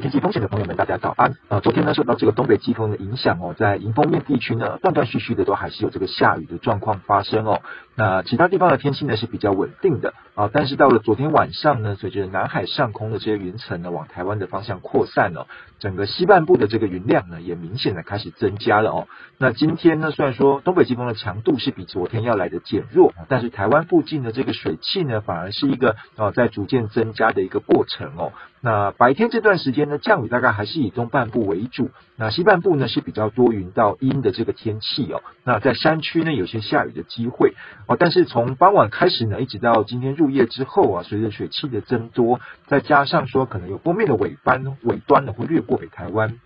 天气风险的朋友们，大家早安。啊，昨天呢，受到这个东北季风的影响哦，在迎风面地区呢，断断续续的都还是有这个下雨的状况发生哦。那其他地方的天气呢是比较稳定的啊，但是到了昨天晚上呢，随着南海上空的这些云层呢往台湾的方向扩散哦，整个西半部的这个云量呢也明显的开始增加了哦。那今天呢，虽然说东北季风的强度是比昨天要来的减弱，但是台湾附近的这个水汽呢，反而是一个啊在逐渐增加的一个过程哦。那白天这段时间那，降雨大概还是以东半部为主，那西半部呢是比较多云到阴的这个天气哦。那在山区呢，有些下雨的机会哦。但是从傍晚开始呢，一直到今天入夜之后啊，随着水汽的增多，再加上说可能有波面的尾班尾端呢会掠过北台湾。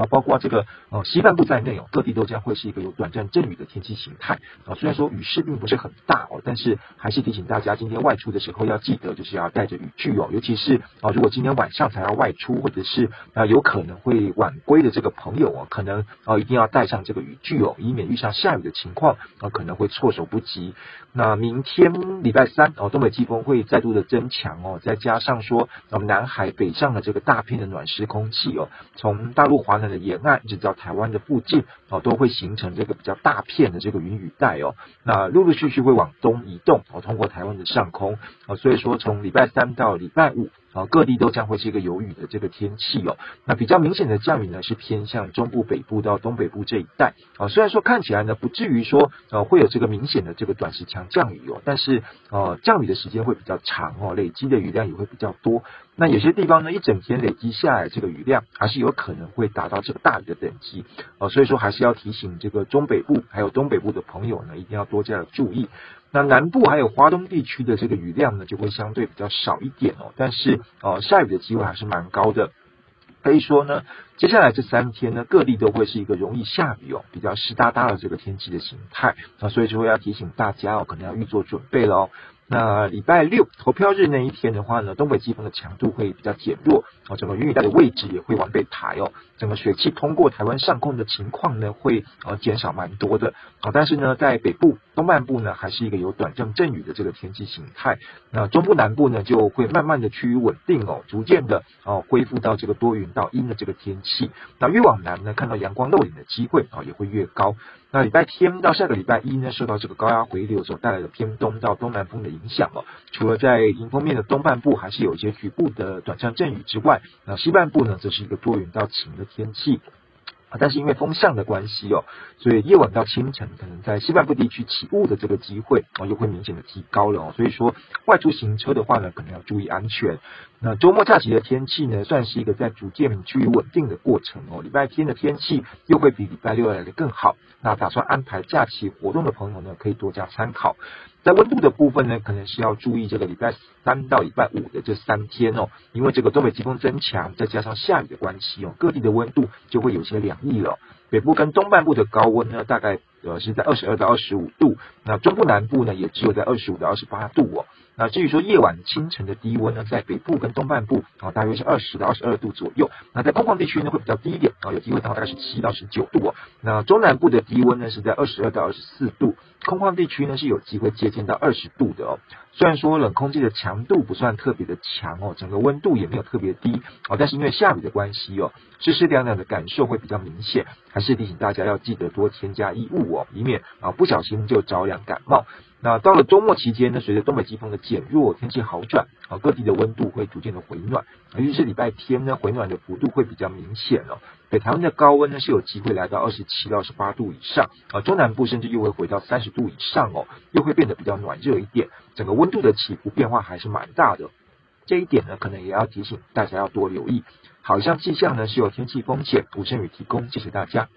啊，包括这个呃西半部在内哦，各地都将会是一个有短暂阵雨的天气形态啊。虽然说雨势并不是很大哦，但是还是提醒大家，今天外出的时候要记得就是要带着雨具哦。尤其是啊，如果今天晚上才要外出，或者是啊有可能会晚归的这个朋友哦，可能啊一定要带上这个雨具哦，以免遇上下雨的情况啊，可能会措手不及。那明天礼拜三哦，东北季风会再度的增强哦，再加上说我们南海北上的这个大片的暖湿空气哦，从大陆华南沿岸一直到台湾的附近哦，都会形成这个比较大片的这个云雨带哦。那陆陆续续会往东移动哦，通过台湾的上空哦。所以说从礼拜三到礼拜五啊，各地都将会是一个有雨的这个天气哦。那比较明显的降雨呢，是偏向中部北部到东北部这一带啊。虽然说看起来呢，不至于说呃会有这个明显的这个短时强降雨哦，但是呃降雨的时间会比较长哦，累积的雨量也会比较多。那有些地方呢，一整天累积下来这个雨量，还是有可能会达到这个大雨的等级哦，所以说还是要提醒这个中北部还有东北部的朋友呢，一定要多加的注意。那南部还有华东地区的这个雨量呢，就会相对比较少一点哦，但是哦，下雨的机会还是蛮高的。可以说呢，接下来这三天呢，各地都会是一个容易下雨哦，比较湿哒哒的这个天气的形态啊，所以就会要提醒大家哦，可能要预做准备喽。那礼拜六投票日那一天的话呢，东北季风的强度会比较减弱，哦，整个云雨带的位置也会往北抬哦，整个水汽通过台湾上空的情况呢，会呃减少蛮多的啊。但是呢，在北部东半部呢，还是一个有短暂阵雨的这个天气形态。那中部南部呢，就会慢慢的趋于稳定哦，逐渐的哦恢复到这个多云到阴的这个天气。那越往南呢，看到阳光露脸的机会啊，也会越高。那礼拜天到下个礼拜一呢，受到这个高压回流所带来的偏东到东南风的影影响哦，除了在迎风面的东半部还是有一些局部的短暂阵雨之外，那西半部呢，则是一个多云到晴的天气。啊，但是因为风向的关系哦，所以夜晚到清晨，可能在西半部地区起雾的这个机会哦，又会明显的提高了哦。所以说，外出行车的话呢，可能要注意安全。那周末假期的天气呢，算是一个在逐渐趋于稳定的过程哦。礼拜天的天气又会比礼拜六来的更好。那打算安排假期活动的朋友呢，可以多加参考。在温度的部分呢，可能是要注意这个礼拜三到礼拜五的这三天哦，因为这个东北季风增强，再加上下雨的关系哦，各地的温度就会有些凉意了。北部跟东半部的高温呢，大概呃是在二十二到二十五度，那中部南部呢，也只有在二十五到二十八度哦。那至于说夜晚清晨的低温呢，在北部跟东半部啊，大约是二十到二十二度左右。那在空旷地区呢，会比较低一点啊，有机会到大概是七到十九度哦。那中南部的低温呢，是在二十二到二十四度。空旷地区呢，是有机会接近到二十度的哦。虽然说冷空气的强度不算特别的强哦，整个温度也没有特别低哦，但是因为下雨的关系哦，湿湿凉凉的感受会比较明显，还是提醒大家要记得多添加衣物哦，以免啊不小心就着凉感冒。那到了周末期间呢，随着东北季风的减弱，天气好转啊，各地的温度会逐渐的回暖，尤其是礼拜天呢，回暖的幅度会比较明显哦。北台湾的高温呢是有机会来到二十七到二十八度以上啊，中南部甚至又会回到三十度以上哦，又会变得比较暖热一点，整个温度的起伏变化还是蛮大的。这一点呢，可能也要提醒大家要多留意。好，以上气象呢是由天气风险吴胜宇提供，谢谢大家。